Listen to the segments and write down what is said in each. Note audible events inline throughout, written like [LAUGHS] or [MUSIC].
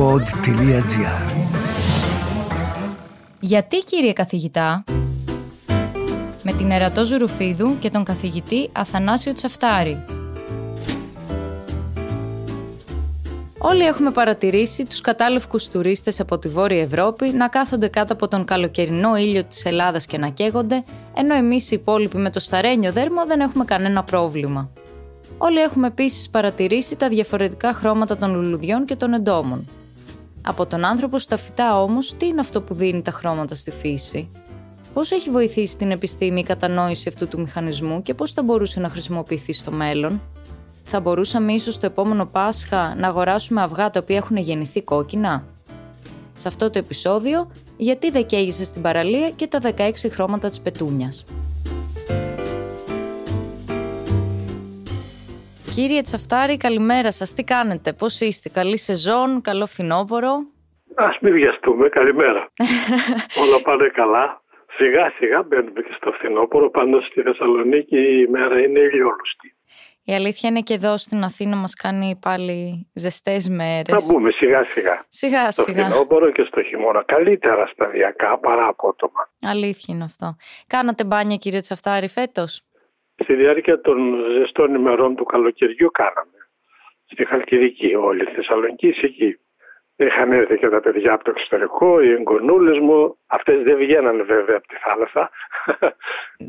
pod.gr Γιατί κύριε καθηγητά με την Ερατό Ζουρουφίδου και τον καθηγητή Αθανάσιο Τσαφτάρη Όλοι έχουμε παρατηρήσει τους κατάλευκους τουρίστες από τη Βόρεια Ευρώπη να κάθονται κάτω από τον καλοκαιρινό ήλιο της Ελλάδας και να καίγονται, ενώ εμείς οι υπόλοιποι με το σταρένιο δέρμα δεν έχουμε κανένα πρόβλημα. Όλοι έχουμε επίσης παρατηρήσει τα διαφορετικά χρώματα των λουλουδιών και των εντόμων. Από τον άνθρωπο στα φυτά όμως, τι είναι αυτό που δίνει τα χρώματα στη φύση; Πώς έχει βοηθήσει την επιστήμη η κατανόηση αυτού του μηχανισμού και πώς θα μπορούσε να χρησιμοποιηθεί στο μέλλον; Θα μπορούσαμε ίσως το επόμενο Πάσχα να αγοράσουμε αυγά τα οποία έχουν γεννηθεί κόκκινα; Σε αυτό το επεισόδιο, γιατί δεν καίγησε στην παραλία και τα 16 χρώματα της πετούνιας; Κύριε Τσαφτάρη, καλημέρα σας. Τι κάνετε, πώς είστε, καλή σεζόν, καλό φθινόπωρο. Ας μην βιαστούμε, καλημέρα. [LAUGHS] Όλα πάνε καλά. Σιγά σιγά μπαίνουμε και στο φθινόπωρο, πάντως στη Θεσσαλονίκη η μέρα είναι ηλιόλουστη. Η αλήθεια είναι και εδώ στην Αθήνα μας κάνει πάλι ζεστές μέρες. Θα μπούμε σιγά σιγά. Σιγά Στο σιγά. φθινόπωρο και στο χειμώνα. Καλύτερα σταδιακά παρά απότομα. Αλήθεια είναι αυτό. Κάνατε μπάνια κύριε Τσαφτάρη φέτος; Στη διάρκεια των ζεστών ημερών του καλοκαιριού κάναμε. Στη Χαλκιδική όλη η Θεσσαλονίκη είσαι εκεί. Είχαν έρθει και τα παιδιά από το εξωτερικό, οι εγγονούλες μου. Αυτές δεν βγαίνανε βέβαια από τη θάλασσα.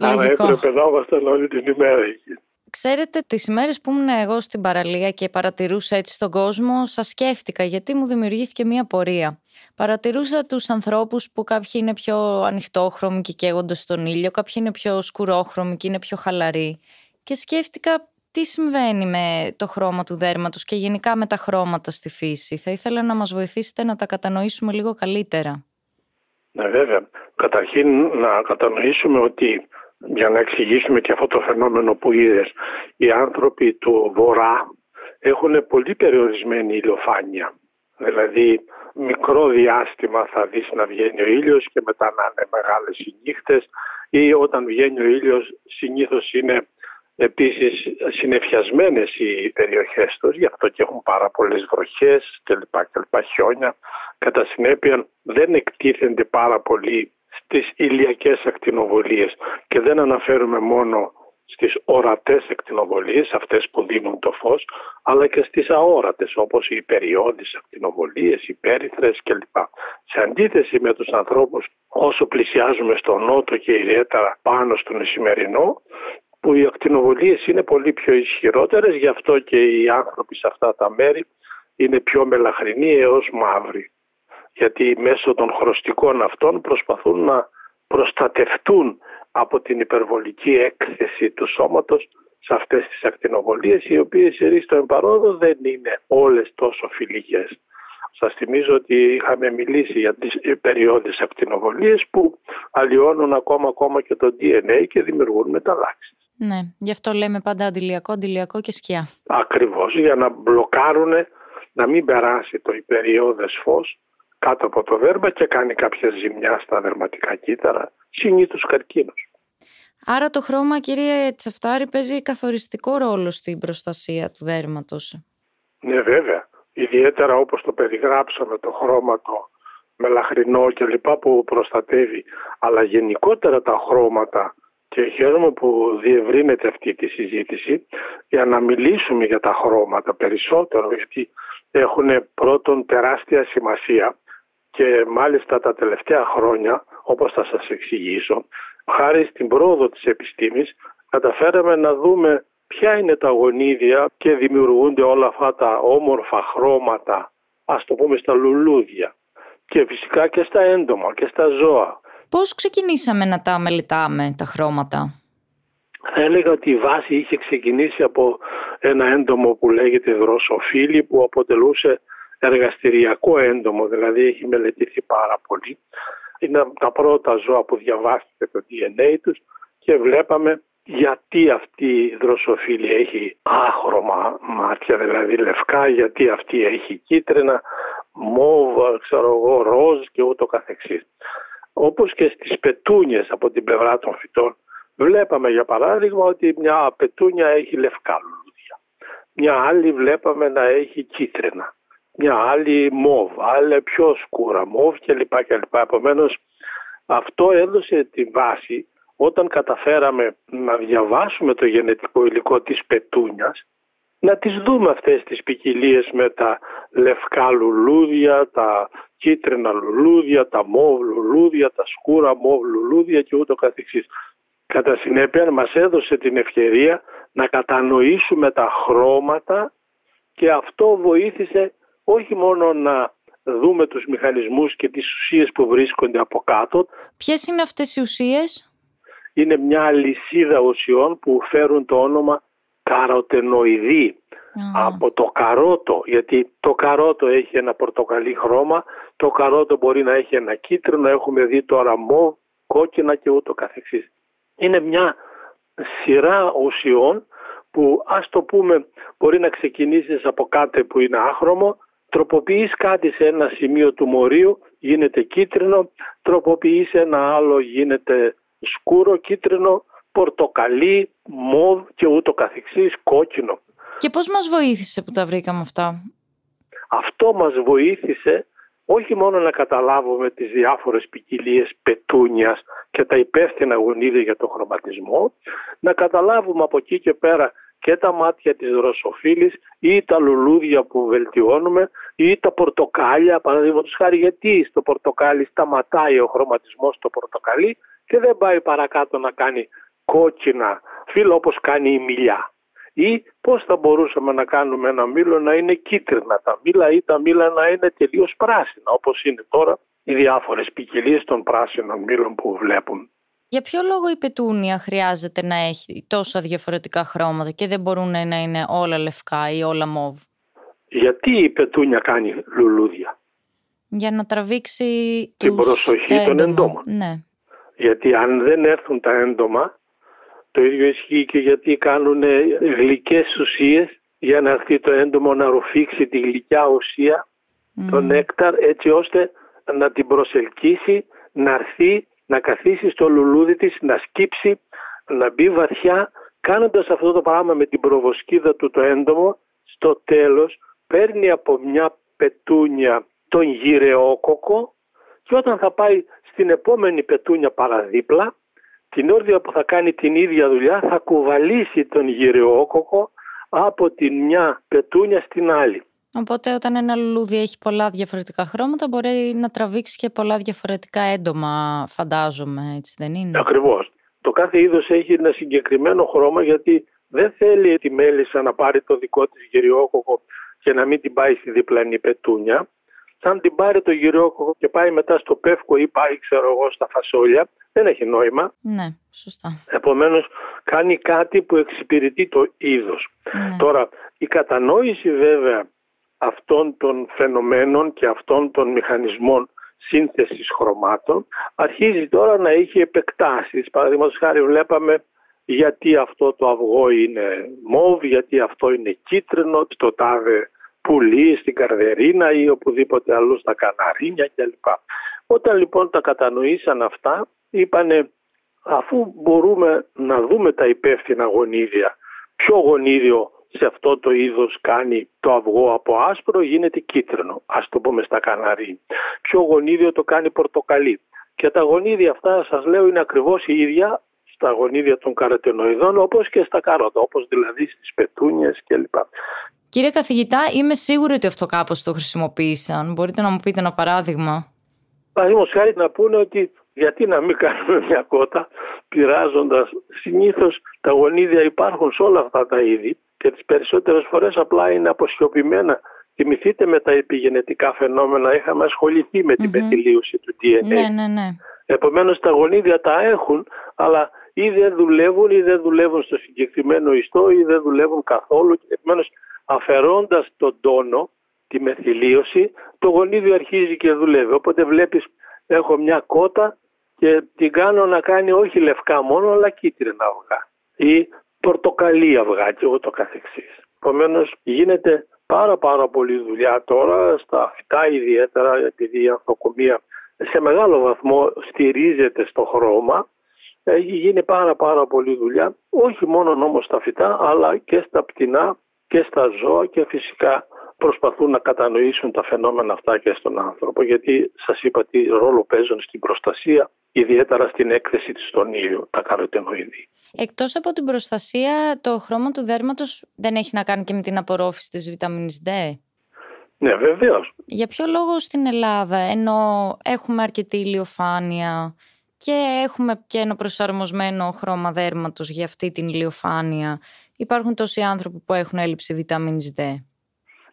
Άρα Λογικό. έπρεπε να ήμασταν όλη την ημέρα εκεί. Ξέρετε, τις ημέρες που ήμουν εγώ στην παραλία και παρατηρούσα έτσι τον κόσμο, σας σκέφτηκα γιατί μου δημιουργήθηκε μία πορεία. Παρατηρούσα τους ανθρώπους που κάποιοι είναι πιο ανοιχτόχρωμοι και καίγονται στον ήλιο, κάποιοι είναι πιο σκουρόχρωμοι και είναι πιο χαλαροί. Και σκέφτηκα τι συμβαίνει με το χρώμα του δέρματος και γενικά με τα χρώματα στη φύση. Θα ήθελα να μας βοηθήσετε να τα κατανοήσουμε λίγο καλύτερα. Ναι, βέβαια. Καταρχήν να κατανοήσουμε ότι για να εξηγήσουμε και αυτό το φαινόμενο που είδες, οι άνθρωποι του Βορρά έχουν πολύ περιορισμένη ηλιοφάνεια. Δηλαδή μικρό διάστημα θα δεις να βγαίνει ο ήλιος και μετά να είναι μεγάλες οι νύχτες ή όταν βγαίνει ο ήλιος συνήθως είναι επίσης συνεφιασμένες οι περιοχές τους, γι' αυτό και έχουν πάρα πολλές βροχές κλπ. κλπ χιόνια. Κατά συνέπεια δεν εκτίθενται πάρα πολύ στις ηλιακές ακτινοβολίες και δεν αναφέρουμε μόνο στις ορατές ακτινοβολίες, αυτές που δίνουν το φως, αλλά και στις αόρατες όπως οι περιόδεις ακτινοβολίες, οι πέριθρες κλπ. Σε αντίθεση με τους ανθρώπους όσο πλησιάζουμε στο νότο και ιδιαίτερα πάνω στον Ισημερινό, που οι ακτινοβολίες είναι πολύ πιο ισχυρότερες, γι' αυτό και οι άνθρωποι σε αυτά τα μέρη είναι πιο μελαχρινοί έως μαύροι. Γιατί μέσω των χρωστικών αυτών προσπαθούν να προστατευτούν από την υπερβολική έκθεση του σώματος σε αυτές τις ακτινοβολίες οι οποίες η στο εμπαρόδο δεν είναι όλες τόσο φιλικές. Σας θυμίζω ότι είχαμε μιλήσει για τις περιόδες ακτινοβολίες που αλλοιώνουν ακόμα, ακόμα και το DNA και δημιουργούν μεταλλάξεις. Ναι, γι' αυτό λέμε πάντα αντιλιακό, αντιλιακό και σκιά. Ακριβώς, για να μπλοκάρουν να μην περάσει το υπεριόδες φως κάτω από το δέρμα και κάνει κάποια ζημιά στα δερματικά κύτταρα, συνήθως καρκίνος. Άρα το χρώμα, κύριε Τσαφτάρη, παίζει καθοριστικό ρόλο στην προστασία του δέρματος. Ναι βέβαια, ιδιαίτερα όπως το περιγράψαμε το χρώμα το μελαχρινό και λοιπά που προστατεύει, αλλά γενικότερα τα χρώματα και χαίρομαι που διευρύνεται αυτή τη συζήτηση για να μιλήσουμε για τα χρώματα περισσότερο γιατί έχουν πρώτον τεράστια σημασία και μάλιστα τα τελευταία χρόνια όπως θα σας εξηγήσω χάρη στην πρόοδο της επιστήμης καταφέραμε να δούμε ποια είναι τα γονίδια και δημιουργούνται όλα αυτά τα όμορφα χρώματα ας το πούμε στα λουλούδια και φυσικά και στα έντομα και στα ζώα. Πώς ξεκινήσαμε να τα μελετάμε τα χρώματα; Θα έλεγα ότι η βάση είχε ξεκινήσει από ένα έντομο που λέγεται δροσοφύλλη που αποτελούσε εργαστηριακό έντομο, δηλαδή έχει μελετηθεί πάρα πολύ. Είναι τα πρώτα ζώα που διαβάστηκε το DNA τους και βλέπαμε γιατί αυτή η δροσοφύλλη έχει άχρωμα μάτια, δηλαδή λευκά, γιατί αυτή έχει κίτρινα, μόβ, ξέρω εγώ, ροζ και ούτω καθεξής. Όπως και στις πετούνιες από την πλευρά των φυτών, βλέπαμε για παράδειγμα ότι μια πετούνια έχει λευκά λουλούδια. Μια άλλη βλέπαμε να έχει κίτρινα. Μια άλλη μόβ, άλλη πιο σκούρα μόβ κλπ. κλπ. Επομένως αυτό έδωσε τη βάση όταν καταφέραμε να διαβάσουμε το γενετικό υλικό της πετούνιας να τις δούμε αυτές τις ποικιλίες με τα λευκά λουλούδια, τα κίτρινα λουλούδια, τα μόβ λουλούδια, τα σκούρα μόβ λουλούδια και ούτω καθεξής. Κατά συνέπεια μας έδωσε την ευκαιρία να κατανοήσουμε τα χρώματα και αυτό βοήθησε όχι μόνο να δούμε τους μηχανισμούς και τις ουσίες που βρίσκονται από κάτω. Ποιες είναι αυτές οι ουσίες; Είναι μια λυσίδα ουσιών που φέρουν το όνομα καροτενοειδή. Από το καρότο γιατί το καρότο έχει ένα πορτοκαλί χρώμα το καρότο μπορεί να έχει ένα κίτρινο έχουμε δει τώρα μοβ, κόκκινα και ούτω καθεξής. Είναι μια σειρά ουσιών που ας το πούμε μπορεί να ξεκινήσεις από κάτι που είναι άχρωμο τροποποιείς κάτι σε ένα σημείο του μορίου γίνεται κίτρινο τροποποιείς ένα άλλο γίνεται σκούρο κίτρινο πορτοκαλί, μοβ και ούτω καθεξής, κόκκινο. Και πώς μας βοήθησε που τα βρήκαμε αυτά; Αυτό μας βοήθησε όχι μόνο να καταλάβουμε τις διάφορες ποικιλίε πετούνιας και τα υπεύθυνα γονίδια για το χρωματισμό, να καταλάβουμε από εκεί και πέρα και τα μάτια της δροσοφύλης ή τα λουλούδια που βελτιώνουμε ή τα πορτοκάλια, παραδείγματος χάρη γιατί στο πορτοκάλι σταματάει ο χρωματισμός στο πορτοκαλί και δεν πάει παρακάτω να κάνει κόκκινα φύλλα όπως κάνει η μιλιά. Ή πώς θα μπορούσαμε να κάνουμε ένα μήλο να είναι κίτρινα τα μήλα ή τα μήλα να είναι τελείως πράσινα όπως είναι τώρα οι διάφορες ποικιλίες των πράσινων μήλων που βλέπουν. Για ποιο λόγο η πετούνια χρειάζεται να έχει τόσα διαφορετικά χρώματα και δεν μπορούν να είναι όλα λευκά ή όλα μόβ. Γιατί η πετούνια κάνει λουλούδια; Για να τραβήξει την προσοχή των εντόμων. Ναι. Γιατί αν δεν έρθουν τα έντομα το ίδιο ισχύει και γιατί κάνουν γλυκές ουσίες για να έρθει το έντομο να ρουφήξει τη γλυκιά ουσία, mm. το νέκταρ, έτσι ώστε να την προσελκύσει, να έρθει, να καθίσει στο λουλούδι της, να σκύψει, να μπει βαθιά. Κάνοντας αυτό το πράγμα με την προβοσκίδα του το έντομο, στο τέλος παίρνει από μια πετούνια τον γυρεόκοκο και όταν θα πάει στην επόμενη πετούνια παραδίπλα την όρδια που θα κάνει την ίδια δουλειά θα κουβαλήσει τον γυρεόκοκο από την μια πετούνια στην άλλη. Οπότε όταν ένα λουλούδι έχει πολλά διαφορετικά χρώματα μπορεί να τραβήξει και πολλά διαφορετικά έντομα φαντάζομαι έτσι δεν είναι; Ακριβώς. Το κάθε είδος έχει ένα συγκεκριμένο χρώμα γιατί δεν θέλει τη μέλισσα να πάρει το δικό της γυριόκοκο και να μην την πάει στη διπλανή πετούνια αν την πάρει το γυρόκοκο και πάει μετά στο πεύκο ή πάει ξέρω εγώ στα φασόλια, δεν έχει νόημα. Ναι, σωστά. Επομένως κάνει κάτι που εξυπηρετεί το είδος. Ναι. Τώρα η κατανόηση βέβαια αυτών των φαινομένων και αυτών των μηχανισμών σύνθεσης χρωμάτων αρχίζει τώρα να έχει επεκτάσεις. Παραδείγματος χάρη βλέπαμε γιατί αυτό το αυγό είναι μόβ, γιατί αυτό είναι κίτρινο, το τάδε πουλί, στην Καρδερίνα ή οπουδήποτε αλλού στα Καναρίνια κλπ. Όταν λοιπόν τα κατανοήσαν αυτά, είπανε αφού μπορούμε να δούμε τα υπεύθυνα γονίδια, ποιο γονίδιο σε αυτό το είδος κάνει το αυγό από άσπρο γίνεται κίτρινο, ας το πούμε στα Καναρί. Ποιο γονίδιο το κάνει πορτοκαλί. Και τα γονίδια αυτά σας λέω είναι ακριβώς η ίδια στα γονίδια των καρατενοειδών όπως και στα καρότα, όπως δηλαδή στις πετούνιες κλπ. Κύριε καθηγητά, είμαι σίγουρη ότι αυτό κάπως το χρησιμοποίησαν. Μπορείτε να μου πείτε ένα παράδειγμα. Παραδείγματος χάρη να πούνε ότι γιατί να μην κάνουμε μια κότα πειράζοντας. Συνήθως τα γονίδια υπάρχουν σε όλα αυτά τα είδη και τις περισσότερες φορές απλά είναι αποσιωπημένα. Θυμηθείτε με τα επιγενετικά φαινόμενα, είχαμε ασχοληθεί με την πετυλίωση του DNA. Ναι, ναι, ναι. Επομένως τα γονίδια τα έχουν, αλλά ή δεν δουλεύουν ή δεν δουλεύουν στο συγκεκριμένο ιστό ή δεν δουλεύουν καθόλου. Επομένως αφαιρώντας τον τόνο, τη μεθυλίωση, το γονίδιο αρχίζει και δουλεύει. Οπότε βλέπεις έχω μια κότα και την κάνω να κάνει όχι λευκά μόνο αλλά κίτρινα αυγά ή πορτοκαλί αυγά και εγώ το καθεξής. Επομένως γίνεται πάρα πάρα πολύ δουλειά τώρα στα φυτά ιδιαίτερα επειδή η ανθοκομεία σε μεγάλο βαθμό στηρίζεται στο χρώμα έχει γίνει πάρα πάρα πολύ δουλειά όχι μόνο όμως στα φυτά αλλά και στα πτηνά και στα ζώα και φυσικά προσπαθούν να κατανοήσουν τα φαινόμενα αυτά και στον άνθρωπο γιατί σας είπα τι ρόλο παίζουν στην προστασία ιδιαίτερα στην έκθεση της στον ήλιο, τα καροτενοειδή. Εκτός από την προστασία, το χρώμα του δέρματος δεν έχει να κάνει και με την απορρόφηση της βιταμίνης D; Ναι, βεβαίως. Για ποιο λόγο στην Ελλάδα, ενώ έχουμε αρκετή ηλιοφάνεια και έχουμε και ένα προσαρμοσμένο χρώμα δέρματος για αυτή την ηλιοφάνεια, υπάρχουν τόσοι άνθρωποι που έχουν έλλειψη βιταμίνης D;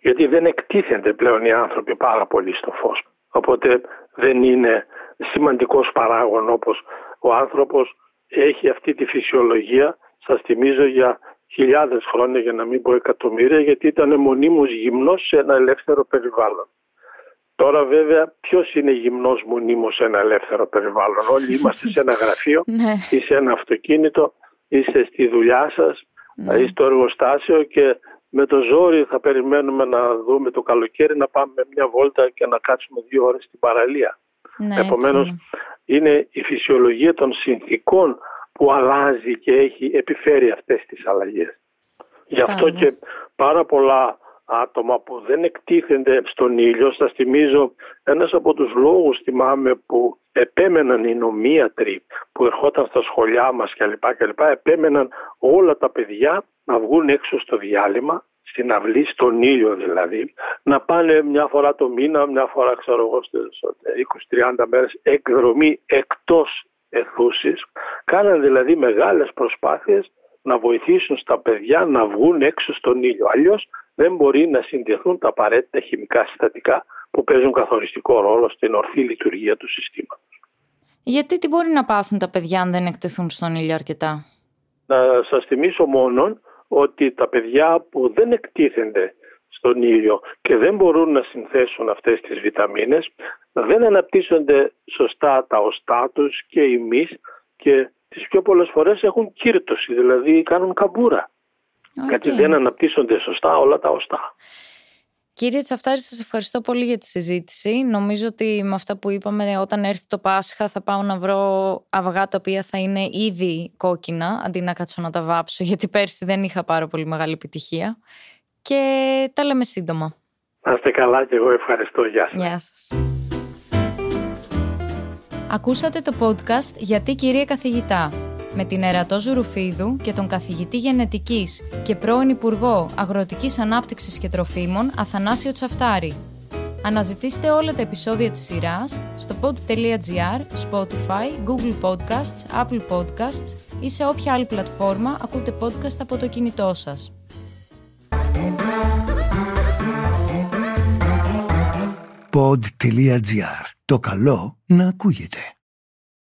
Γιατί δεν εκτίθενται πλέον οι άνθρωποι πάρα πολύ στο φως. Οπότε δεν είναι σημαντικός παράγων όπως ο άνθρωπος έχει αυτή τη φυσιολογία, σας θυμίζω για χιλιάδες χρόνια για να μην πω εκατομμύρια γιατί ήταν μονίμως γυμνός σε ένα ελεύθερο περιβάλλον. Τώρα βέβαια ποιος είναι γυμνός μονίμως σε ένα ελεύθερο περιβάλλον; Όλοι είμαστε σε ένα γραφείο [LAUGHS] Ναι. ή σε ένα αυτοκίνητο, είστε στη δουλειά σας Ναι. ή στο εργοστάσιο και με το ζόρι θα περιμένουμε να δούμε το καλοκαίρι να πάμε μια βόλτα και να κάτσουμε δύο ώρες στην παραλία. Ναι, Επομένως έτσι είναι η φυσιολογία των συνθήκων που αλλάζει και έχει επιφέρει αυτές τις αλλαγές. Γι' αυτό Κατάλαβα. και πάρα πολλά άτομα που δεν εκτίθενται στον ήλιο, σας θυμίζω ένας από τους λόγους θυμάμαι που επέμεναν οι νομίατροι που ερχόταν στα σχολιά μας κλπ. κλπ επέμεναν όλα τα παιδιά να βγουν έξω στο διάλειμμα στην αυλή, στον ήλιο δηλαδή, να πάνε μια φορά το μήνα, μια φορά ξέρω εγώ στις 20-30 μέρες εκδρομή εκτός εθούσης. Κάναν δηλαδή μεγάλες προσπάθειες να βοηθήσουν στα παιδιά να βγουν έξω στον ήλιο. Αλλιώς δεν μπορεί να συντηρηθούν τα απαραίτητα χημικά συστατικά που παίζουν καθοριστικό ρόλο στην ορθή λειτουργία του συστήματος. Γιατί τι μπορεί να πάθουν τα παιδιά αν δεν εκτεθούν στον ήλιο αρκετά; Να σας θυμίσω μόνον ότι τα παιδιά που δεν εκτίθενται στον ήλιο και δεν μπορούν να συνθέσουν αυτές τις βιταμίνες δεν αναπτύσσονται σωστά τα οστά τους και οι μυς και τις πιο πολλές φορές έχουν κύρτωση, δηλαδή κάνουν καμπούρα. Οκ. Γιατί δεν αναπτύσσονται σωστά όλα τα οστά. Κύριε Τσαφτάρη, σας ευχαριστώ πολύ για τη συζήτηση. Νομίζω ότι με αυτά που είπαμε, όταν έρθει το Πάσχα θα πάω να βρω αυγά τα οποία θα είναι ήδη κόκκινα, αντί να κάτσω να τα βάψω, [LAUGHS] γιατί πέρσι δεν είχα πάρα πολύ μεγάλη επιτυχία. Και τα λέμε σύντομα. Να είστε καλά και εγώ ευχαριστώ. Γεια σας. Γεια σας. Ακούσατε το podcast «Γιατί κυρία καθηγητά» με την Ερατό Ζουρουφίδου και τον καθηγητή γενετικής και πρώην Υπουργό Αγροτικής Ανάπτυξης και Τροφίμων Αθανάσιο Τσαφτάρη. Αναζητήστε όλα τα επεισόδια της σειράς στο pod.gr, Spotify, Google Podcasts, Apple Podcasts ή σε όποια άλλη πλατφόρμα ακούτε podcast από το κινητό σας. pod.gr. Το καλό να ακούγεται.